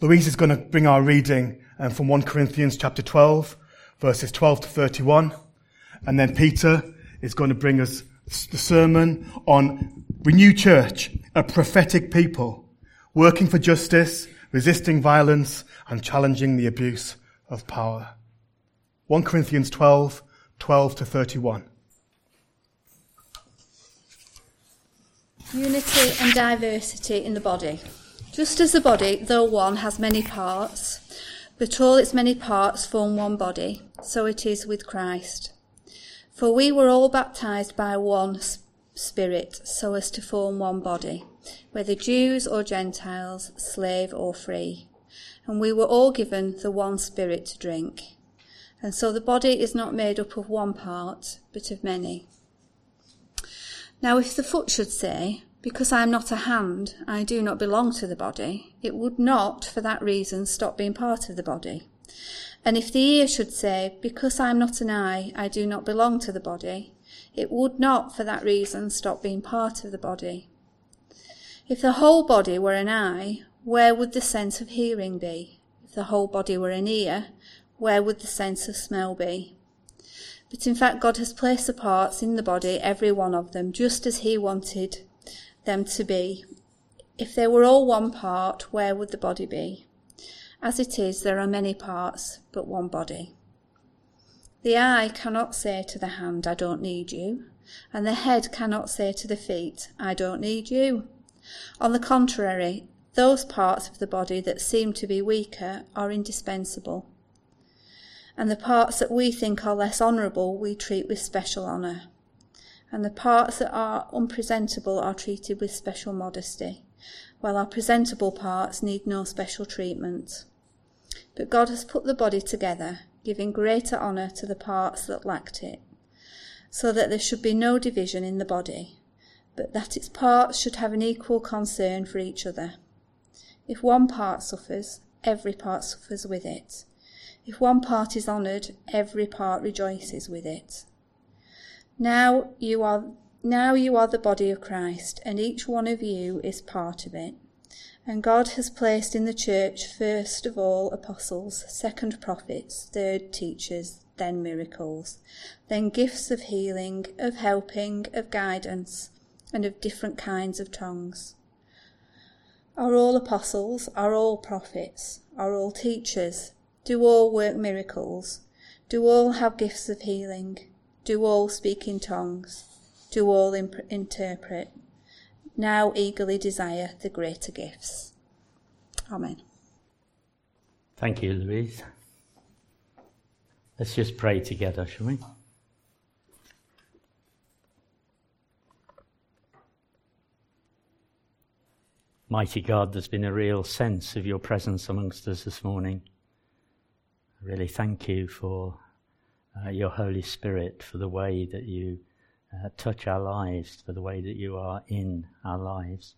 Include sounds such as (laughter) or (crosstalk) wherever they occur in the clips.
Louise is going to bring our reading um, from 1 Corinthians chapter 12, verses 12 to 31. And then Peter is going to bring us the sermon on Renew Church, a prophetic people, working for justice, resisting violence, and challenging the abuse of power. 1 Corinthians 12, 12 to 31. Unity and diversity in the body. Just as the body, though one, has many parts, but all its many parts form one body, so it is with Christ. For we were all baptized by one Spirit, so as to form one body, whether Jews or Gentiles, slave or free. And we were all given the one Spirit to drink. And so the body is not made up of one part, but of many. Now, if the foot should say, because I am not a hand, I do not belong to the body, it would not, for that reason, stop being part of the body. And if the ear should say, Because I am not an eye, I do not belong to the body, it would not, for that reason, stop being part of the body. If the whole body were an eye, where would the sense of hearing be? If the whole body were an ear, where would the sense of smell be? But in fact, God has placed the parts in the body, every one of them, just as He wanted them to be. If they were all one part, where would the body be? As it is, there are many parts, but one body. The eye cannot say to the hand, I don't need you, and the head cannot say to the feet, I don't need you. On the contrary, those parts of the body that seem to be weaker are indispensable and the parts that we think are less honourable we treat with special honour, and the parts that are unpresentable are treated with special modesty, while our presentable parts need no special treatment. But God has put the body together, giving greater honour to the parts that lacked it, so that there should be no division in the body, but that its parts should have an equal concern for each other. If one part suffers, every part suffers with it. If one part is honoured, every part rejoices with it. Now you are now you are the body of Christ, and each one of you is part of it. And God has placed in the church first of all apostles, second prophets, third teachers, then miracles, then gifts of healing, of helping, of guidance, and of different kinds of tongues. Are all apostles? Are all prophets? Are all teachers? Do all work miracles? Do all have gifts of healing? Do all speak in tongues? Do all imp- interpret? Now eagerly desire the greater gifts. Amen. Thank you, Louise. Let's just pray together, shall we? Mighty God, there's been a real sense of your presence amongst us this morning. I really thank you for uh, your Holy Spirit, for the way that you uh, touch our lives, for the way that you are in our lives.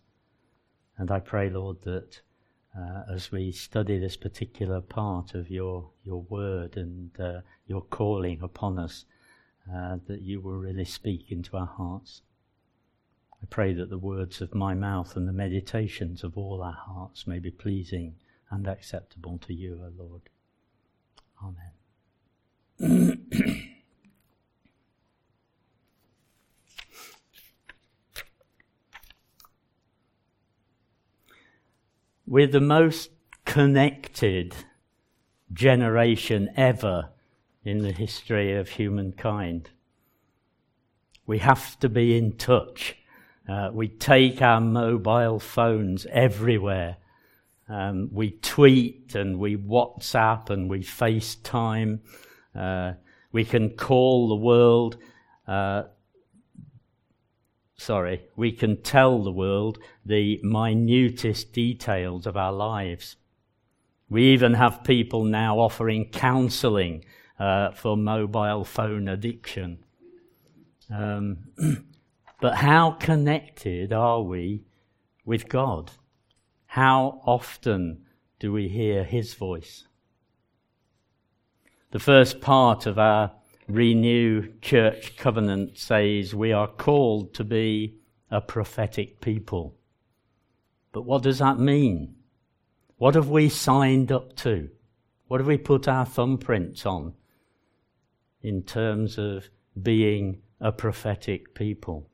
And I pray, Lord, that uh, as we study this particular part of your, your word and uh, your calling upon us, uh, that you will really speak into our hearts. I pray that the words of my mouth and the meditations of all our hearts may be pleasing and acceptable to you, O Lord. Amen. (clears throat) We're the most connected generation ever in the history of humankind. We have to be in touch. Uh, we take our mobile phones everywhere um, we tweet and we WhatsApp and we FaceTime. Uh, we can call the world. Uh, sorry, we can tell the world the minutest details of our lives. We even have people now offering counseling uh, for mobile phone addiction. Um, (clears throat) but how connected are we with God? How often do we hear his voice? The first part of our Renew Church covenant says we are called to be a prophetic people. But what does that mean? What have we signed up to? What have we put our thumbprints on in terms of being a prophetic people?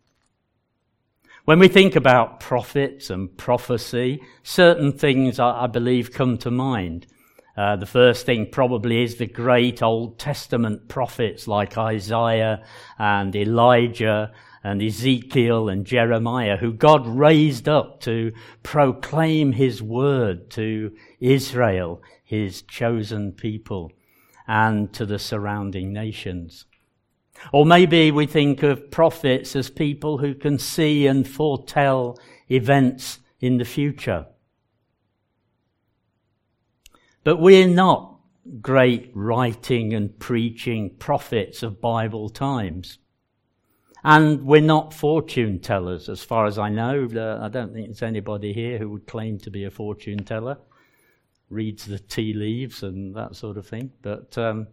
When we think about prophets and prophecy, certain things I, believe come to mind. Uh, the first thing probably is the great Old Testament prophets like Isaiah and Elijah and Ezekiel and Jeremiah, who God raised up to proclaim his word to Israel, his chosen people, and to the surrounding nations. Or maybe we think of prophets as people who can see and foretell events in the future. But we're not great writing and preaching prophets of Bible times. And we're not fortune tellers, as far as I know. Uh, I don't think there's anybody here who would claim to be a fortune teller, reads the tea leaves and that sort of thing. But um,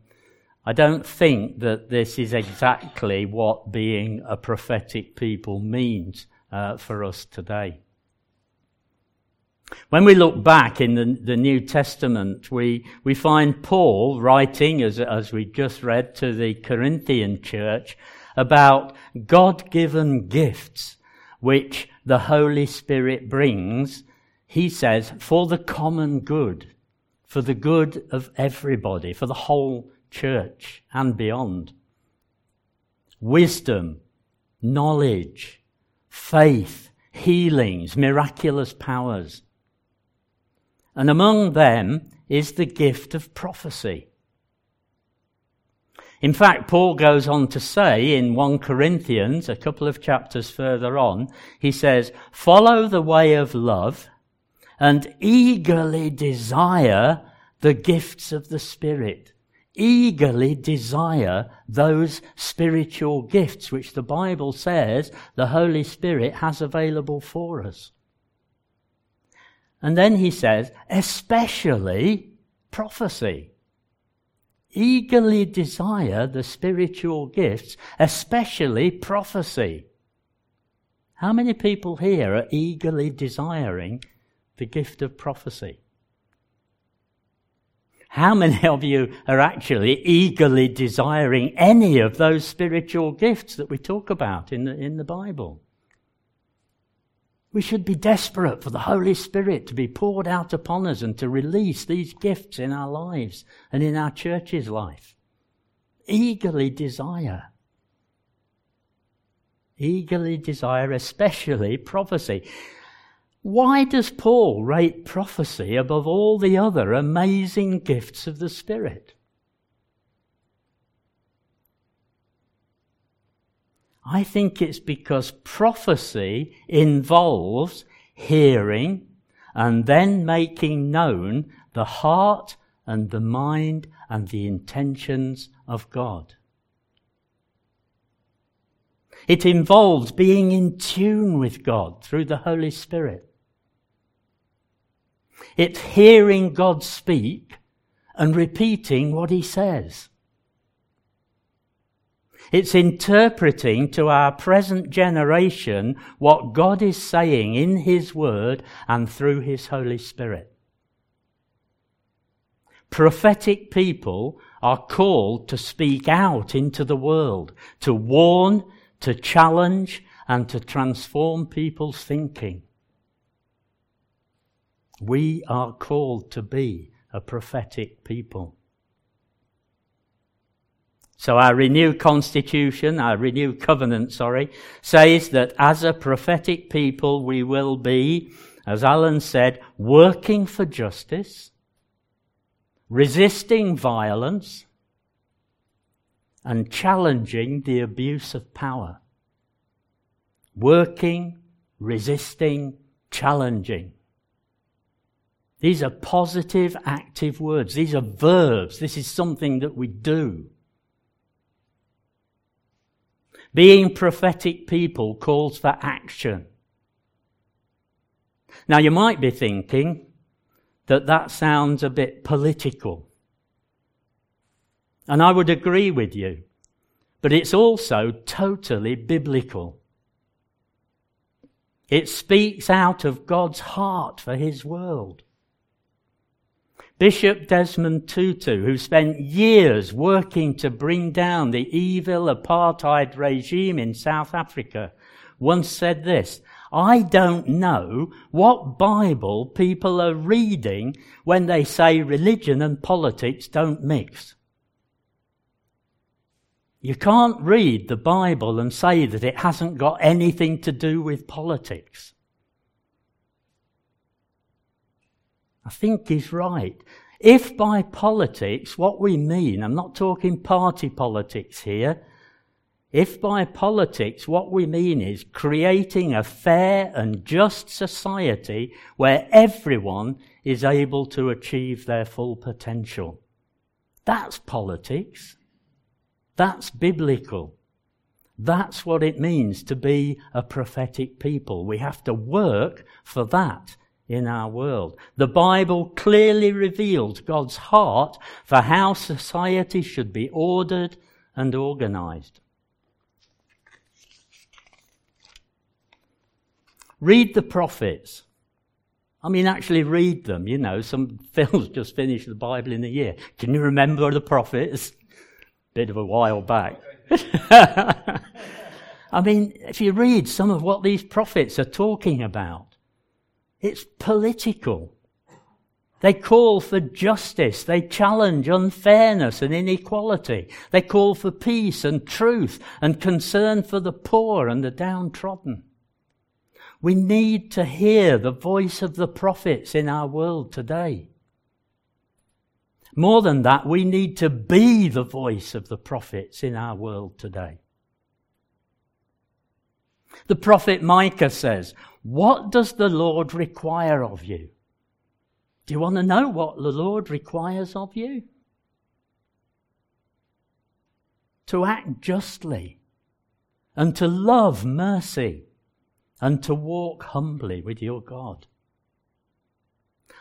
I don't think that this is exactly what being a prophetic people means uh, for us today. When we look back in the, the New Testament, we, we find Paul writing, as, as we just read, to the Corinthian church about God given gifts which the Holy Spirit brings, he says, for the common good, for the good of everybody, for the whole church and beyond. Wisdom, knowledge, faith, healings, miraculous powers and among them is the gift of prophecy. In fact, Paul goes on to say in 1 Corinthians, a couple of chapters further on, he says, Follow the way of love and eagerly desire the gifts of the Spirit. Eagerly desire those spiritual gifts which the Bible says the Holy Spirit has available for us. And then he says, especially prophecy. Eagerly desire the spiritual gifts, especially prophecy. How many people here are eagerly desiring the gift of prophecy? How many of you are actually eagerly desiring any of those spiritual gifts that we talk about in the, in the Bible? We should be desperate for the Holy Spirit to be poured out upon us and to release these gifts in our lives and in our church's life. Eagerly desire. Eagerly desire, especially prophecy. Why does Paul rate prophecy above all the other amazing gifts of the Spirit? I think it's because prophecy involves hearing and then making known the heart and the mind and the intentions of God. It involves being in tune with God through the Holy Spirit. It's hearing God speak and repeating what he says. It's interpreting to our present generation what God is saying in His Word and through His Holy Spirit. Prophetic people are called to speak out into the world, to warn, to challenge, and to transform people's thinking. We are called to be a prophetic people. So our renewed constitution, our renewed covenant, sorry, says that as a prophetic people we will be, as Alan said, working for justice, resisting violence, and challenging the abuse of power. Working, resisting, challenging. These are positive, active words. These are verbs. This is something that we do. Being prophetic people calls for action. Now, you might be thinking that that sounds a bit political. And I would agree with you. But it's also totally biblical. It speaks out of God's heart for His world. Bishop Desmond Tutu, who spent years working to bring down the evil apartheid regime in South Africa, once said this I don't know what Bible people are reading when they say religion and politics don't mix. You can't read the Bible and say that it hasn't got anything to do with politics. I think he's right. If by politics what we mean, I'm not talking party politics here, if by politics what we mean is creating a fair and just society where everyone is able to achieve their full potential, that's politics. That's biblical. That's what it means to be a prophetic people. We have to work for that in our world. The Bible clearly reveals God's heart for how society should be ordered and organized. Read the prophets. I mean, actually read them. You know, some (laughs) Phil's just finished the Bible in a year. Can you remember the prophets? Bit of a while back. (laughs) I mean, if you read some of what these prophets are talking about, it's political. They call for justice. They challenge unfairness and inequality. They call for peace and truth and concern for the poor and the downtrodden. We need to hear the voice of the prophets in our world today. More than that, we need to be the voice of the prophets in our world today. The prophet Micah says, What does the Lord require of you? Do you want to know what the Lord requires of you? To act justly and to love mercy and to walk humbly with your God.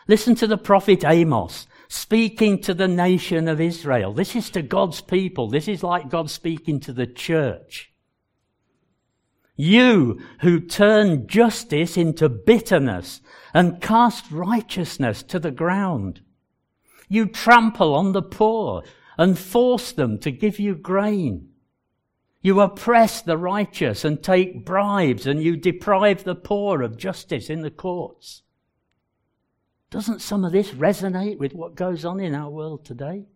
Listen to the prophet Amos speaking to the nation of Israel. This is to God's people. This is like God speaking to the church. You who turn justice into bitterness and cast righteousness to the ground. You trample on the poor and force them to give you grain. You oppress the righteous and take bribes, and you deprive the poor of justice in the courts. Doesn't some of this resonate with what goes on in our world today?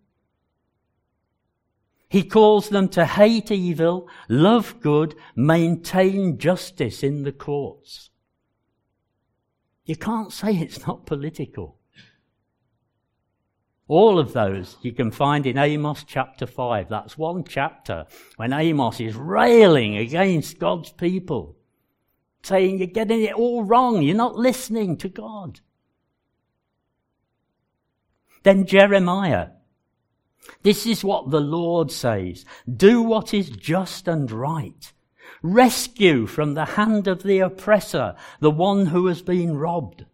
He calls them to hate evil, love good, maintain justice in the courts. You can't say it's not political. All of those you can find in Amos chapter 5. That's one chapter when Amos is railing against God's people, saying, You're getting it all wrong. You're not listening to God. Then Jeremiah. This is what the Lord says Do what is just and right. Rescue from the hand of the oppressor the one who has been robbed.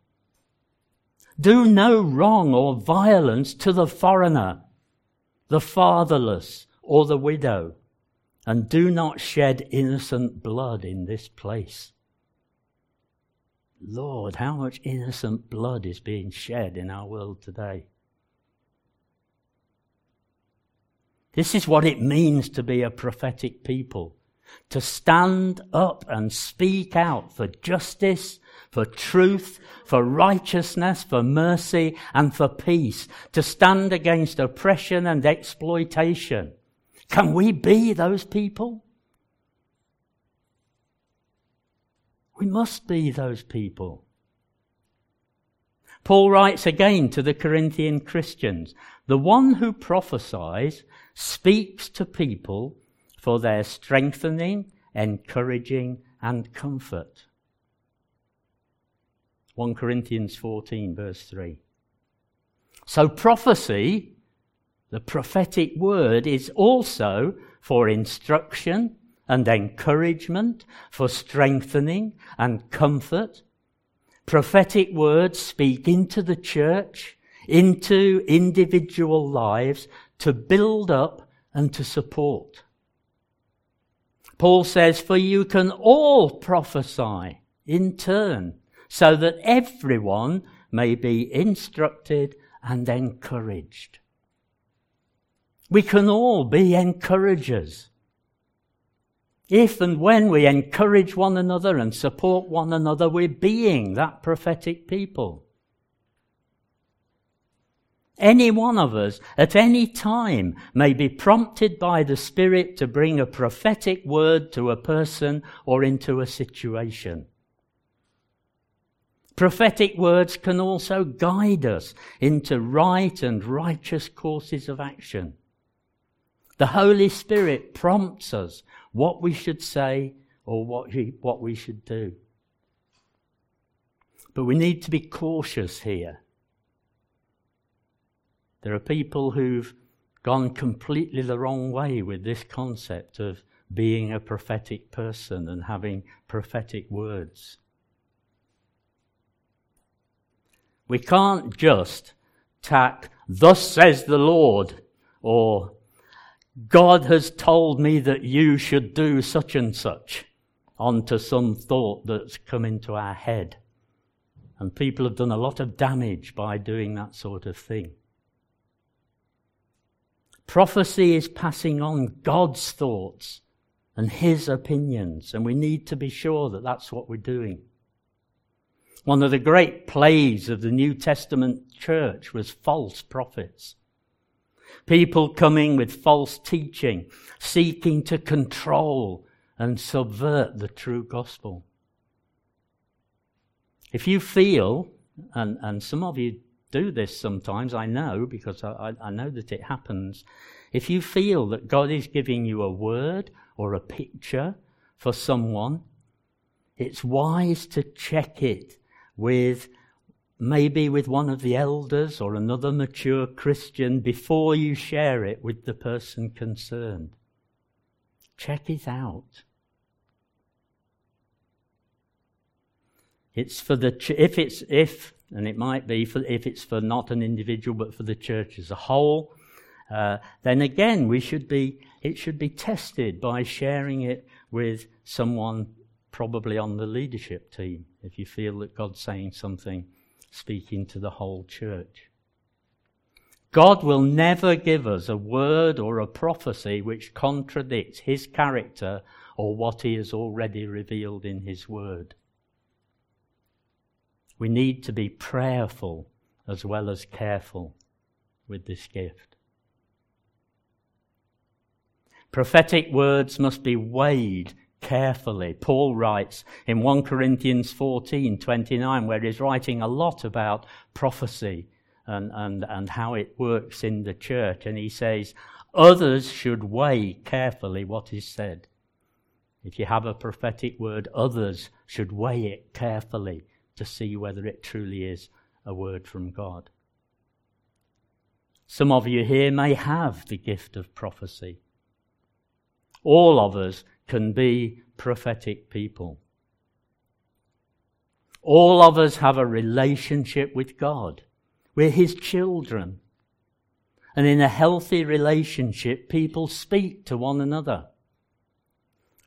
Do no wrong or violence to the foreigner, the fatherless, or the widow, and do not shed innocent blood in this place. Lord, how much innocent blood is being shed in our world today? This is what it means to be a prophetic people. To stand up and speak out for justice for truth, for righteousness, for mercy, and for peace, to stand against oppression and exploitation. Can we be those people? We must be those people. Paul writes again to the Corinthian Christians The one who prophesies speaks to people for their strengthening, encouraging, and comfort. 1 Corinthians 14, verse 3. So prophecy, the prophetic word, is also for instruction and encouragement, for strengthening and comfort. Prophetic words speak into the church, into individual lives to build up and to support. Paul says, For you can all prophesy in turn so that everyone may be instructed and encouraged. We can all be encouragers. If and when we encourage one another and support one another, we're being that prophetic people. Any one of us at any time may be prompted by the Spirit to bring a prophetic word to a person or into a situation. Prophetic words can also guide us into right and righteous courses of action. The Holy Spirit prompts us what we should say or what, what we should do. But we need to be cautious here. There are people who've gone completely the wrong way with this concept of being a prophetic person and having prophetic words. We can't just tack, Thus says the Lord, or God has told me that you should do such and such onto some thought that's come into our head. And people have done a lot of damage by doing that sort of thing. Prophecy is passing on God's thoughts and His opinions, and we need to be sure that that's what we're doing. One of the great plays of the New Testament church was false prophets. People coming with false teaching, seeking to control and subvert the true gospel. If you feel, and, and some of you do this sometimes, I know, because I, I know that it happens. If you feel that God is giving you a word or a picture for someone, it's wise to check it with maybe with one of the elders or another mature Christian before you share it with the person concerned. Check it out. It's for the ch- if it's if and it might be for if it's for not an individual but for the church as a whole. Uh, then again, we should be it should be tested by sharing it with someone probably on the leadership team if you feel that God's saying something speaking to the whole church. God will never give us a word or a prophecy which contradicts his character or what he has already revealed in his word. We need to be prayerful as well as careful with this gift. Prophetic words must be weighed carefully. Paul writes in 1 Corinthians 14 29, where he's writing a lot about prophecy and, and, and how it works in the church. And he says, Others should weigh carefully what is said. If you have a prophetic word, others should weigh it carefully to see whether it truly is a word from God. Some of you here may have the gift of prophecy. All of us can be prophetic people. All of us have a relationship with God. We're His children. And in a healthy relationship, people speak to one another.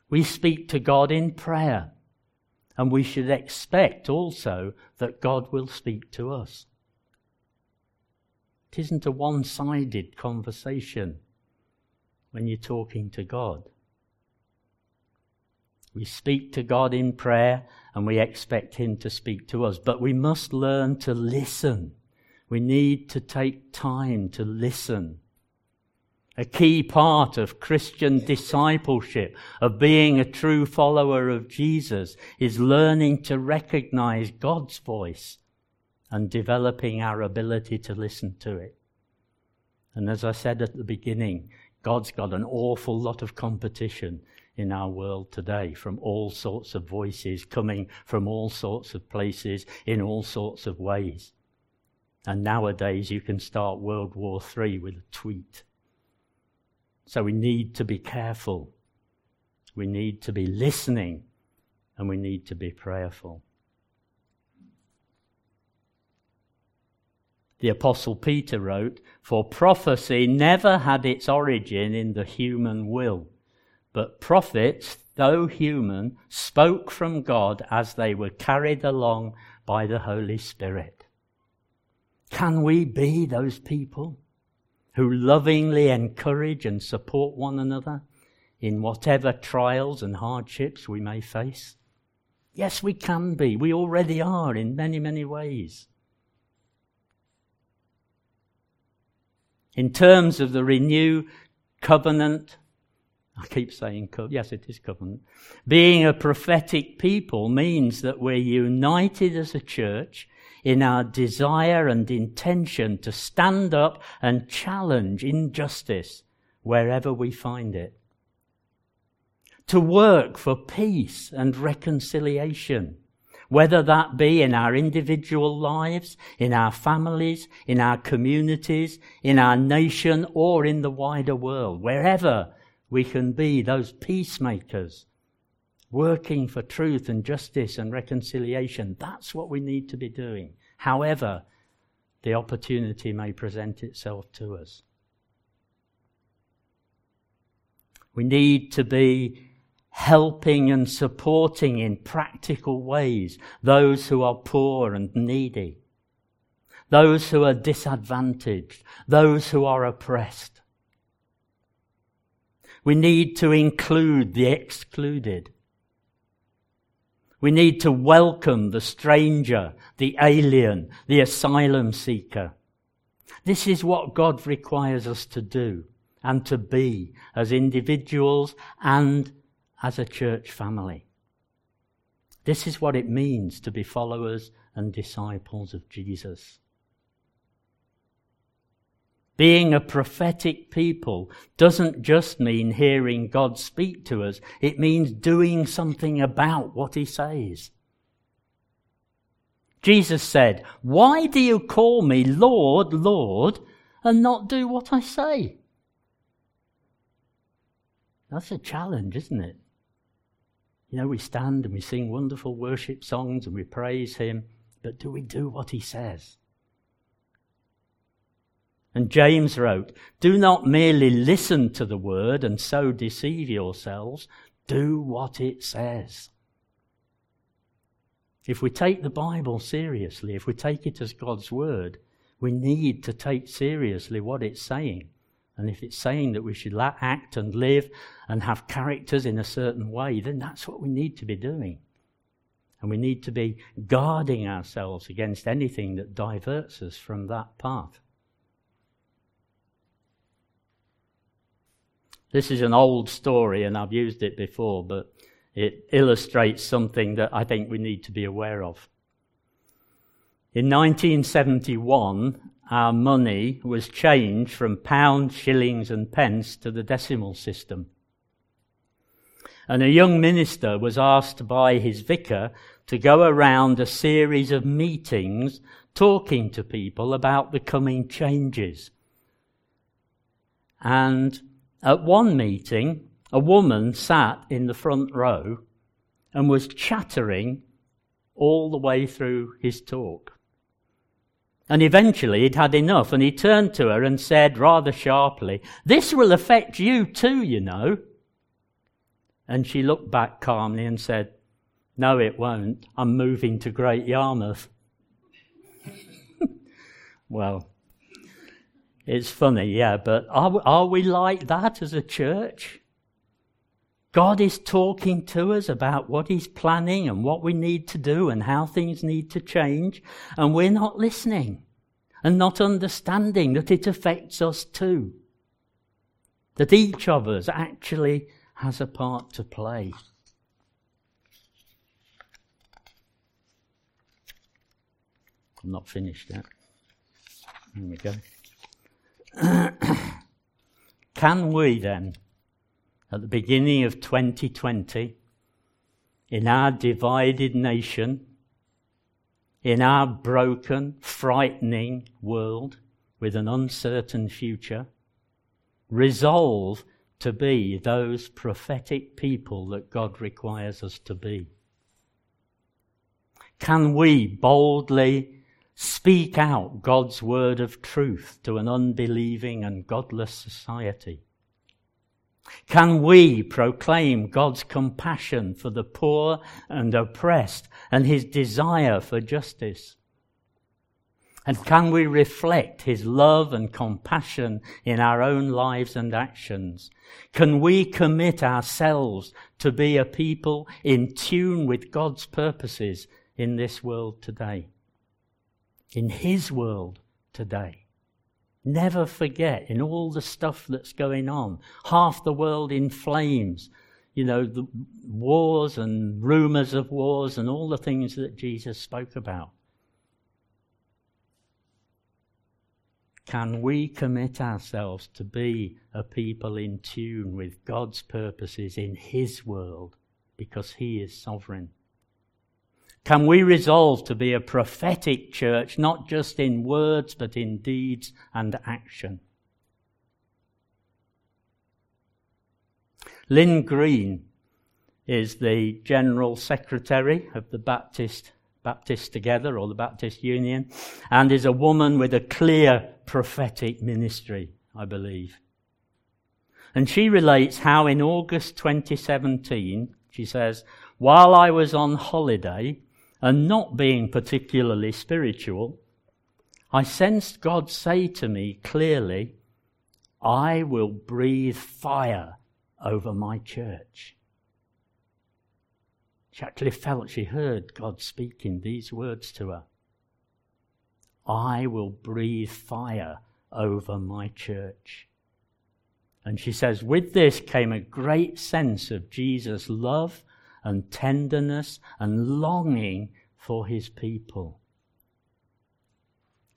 We speak to God in prayer. And we should expect also that God will speak to us. It isn't a one sided conversation when you're talking to God. We speak to God in prayer and we expect Him to speak to us, but we must learn to listen. We need to take time to listen a key part of Christian discipleship, of being a true follower of Jesus, is learning to recognize God's voice and developing our ability to listen to it. And as I said at the beginning, God's got an awful lot of competition in our world today from all sorts of voices coming from all sorts of places in all sorts of ways. And nowadays you can start World War III with a tweet. So we need to be careful. We need to be listening and we need to be prayerful. The Apostle Peter wrote, For prophecy never had its origin in the human will, but prophets, though human, spoke from God as they were carried along by the Holy Spirit. Can we be those people who lovingly encourage and support one another in whatever trials and hardships we may face? Yes, we can be. We already are in many, many ways. In terms of the renew covenant, I keep saying, co- yes, it is covenant. Being a prophetic people means that we're united as a church in our desire and intention to stand up and challenge injustice wherever we find it. To work for peace and reconciliation, whether that be in our individual lives, in our families, in our communities, in our nation, or in the wider world, wherever we can be those peacemakers working for truth and justice and reconciliation. That's what we need to be doing. However, the opportunity may present itself to us. We need to be helping and supporting in practical ways those who are poor and needy, those who are disadvantaged, those who are oppressed. We need to include the excluded. We need to welcome the stranger, the alien, the asylum seeker. This is what God requires us to do and to be as individuals and as a church family. This is what it means to be followers and disciples of Jesus. Being a prophetic people doesn't just mean hearing God speak to us, it means doing something about what he says. Jesus said, Why do you call me Lord, Lord, and not do what I say? That's a challenge, isn't it? You know, we stand and we sing wonderful worship songs and we praise Him, but do we do what He says? And James wrote, Do not merely listen to the word and so deceive yourselves. Do what it says. If we take the Bible seriously, if we take it as God's word, we need to take seriously what it's saying. And if it's saying that we should act and live and have characters in a certain way, then that's what we need to be doing. And we need to be guarding ourselves against anything that diverts us from that path. This is an old story, and I've used it before, but it illustrates something that I think we need to be aware of. In 1971, our money was changed from pounds, shillings, and pence to the decimal system. And a young minister was asked by his vicar to go around a series of meetings talking to people about the coming changes. And at one meeting, a woman sat in the front row and was chattering all the way through his talk. And eventually he'd had enough and he turned to her and said rather sharply, This will affect you too, you know. And she looked back calmly and said, No, it won't. I'm moving to Great Yarmouth. (laughs) well, it's funny, yeah, but are, are we like that as a church? God is talking to us about what He's planning and what we need to do and how things need to change, and we're not listening and not understanding that it affects us too. That each of us actually has a part to play. I'm not finished yet. There we go. (coughs) Can we then, at the beginning of 2020, in our divided nation, in our broken, frightening world with an uncertain future, resolve to be those prophetic people that God requires us to be? Can we boldly speak out God's word of truth to an unbelieving and godless society? Can we proclaim God's compassion for the poor and oppressed and his desire for justice? And can we reflect his love and compassion in our own lives and actions? Can we commit ourselves to be a people in tune with God's purposes in this world today? In his world today. Never forget in all the stuff that's going on, half the world in flames, you know, the wars and rumors of wars and all the things that Jesus spoke about. Can we commit ourselves to be a people in tune with God's purposes in His world because He is sovereign? Can we resolve to be a prophetic church, not just in words, but in deeds and action? Lynn Green is the General Secretary of the Baptist Baptist Together or the Baptist Union, and is a woman with a clear prophetic ministry, I believe. And she relates how in August 2017, she says, while I was on holiday and not being particularly spiritual, I sensed God say to me clearly, I will breathe fire over my church. She actually felt she heard God speaking these words to her I will breathe fire over my church. And she says, with this came a great sense of Jesus' love and tenderness and longing for his people.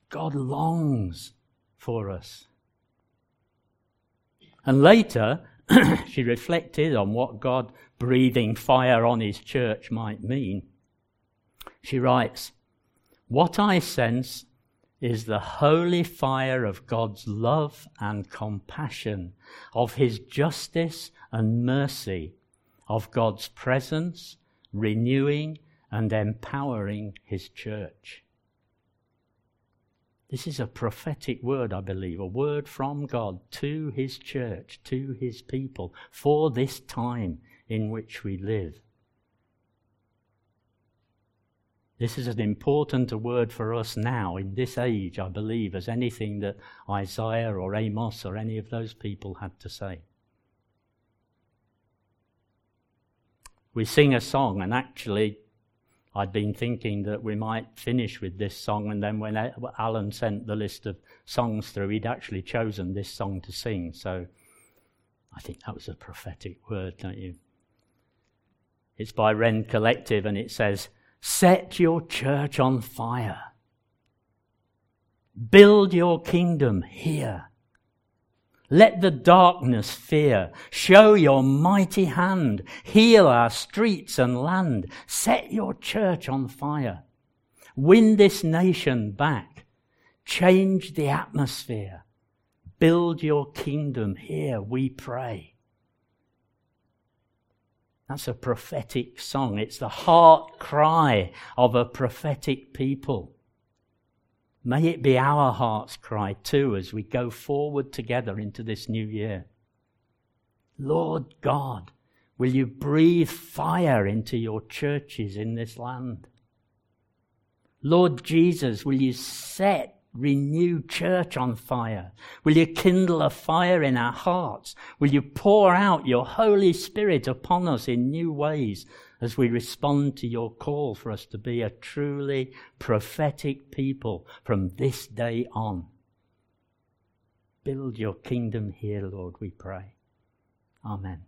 God longs for us. And later, (clears throat) she reflected on what God breathing fire on his church might mean. She writes, What I sense is the holy fire of God's love and compassion, of his justice and mercy, of God's presence, renewing and empowering his church. This is a prophetic word, I believe, a word from God to his church, to his people, for this time in which we live. This is as important a word for us now in this age, I believe, as anything that Isaiah or Amos or any of those people had to say. We sing a song, and actually, I'd been thinking that we might finish with this song, and then when Alan sent the list of songs through, he'd actually chosen this song to sing. So I think that was a prophetic word, don't you? It's by Rend Collective, and it says, Set your church on fire. Build your kingdom here. Let the darkness fear. Show your mighty hand. Heal our streets and land. Set your church on fire. Win this nation back. Change the atmosphere. Build your kingdom here, we pray. That's a prophetic song. It's the heart cry of a prophetic people. May it be our heart's cry too as we go forward together into this new year. Lord God, will you breathe fire into your churches in this land? Lord Jesus, will you set renewed church on fire? Will you kindle a fire in our hearts? Will you pour out your Holy Spirit upon us in new ways as we respond to your call for us to be a truly prophetic people from this day on. Build your kingdom here, Lord, we pray. Amen.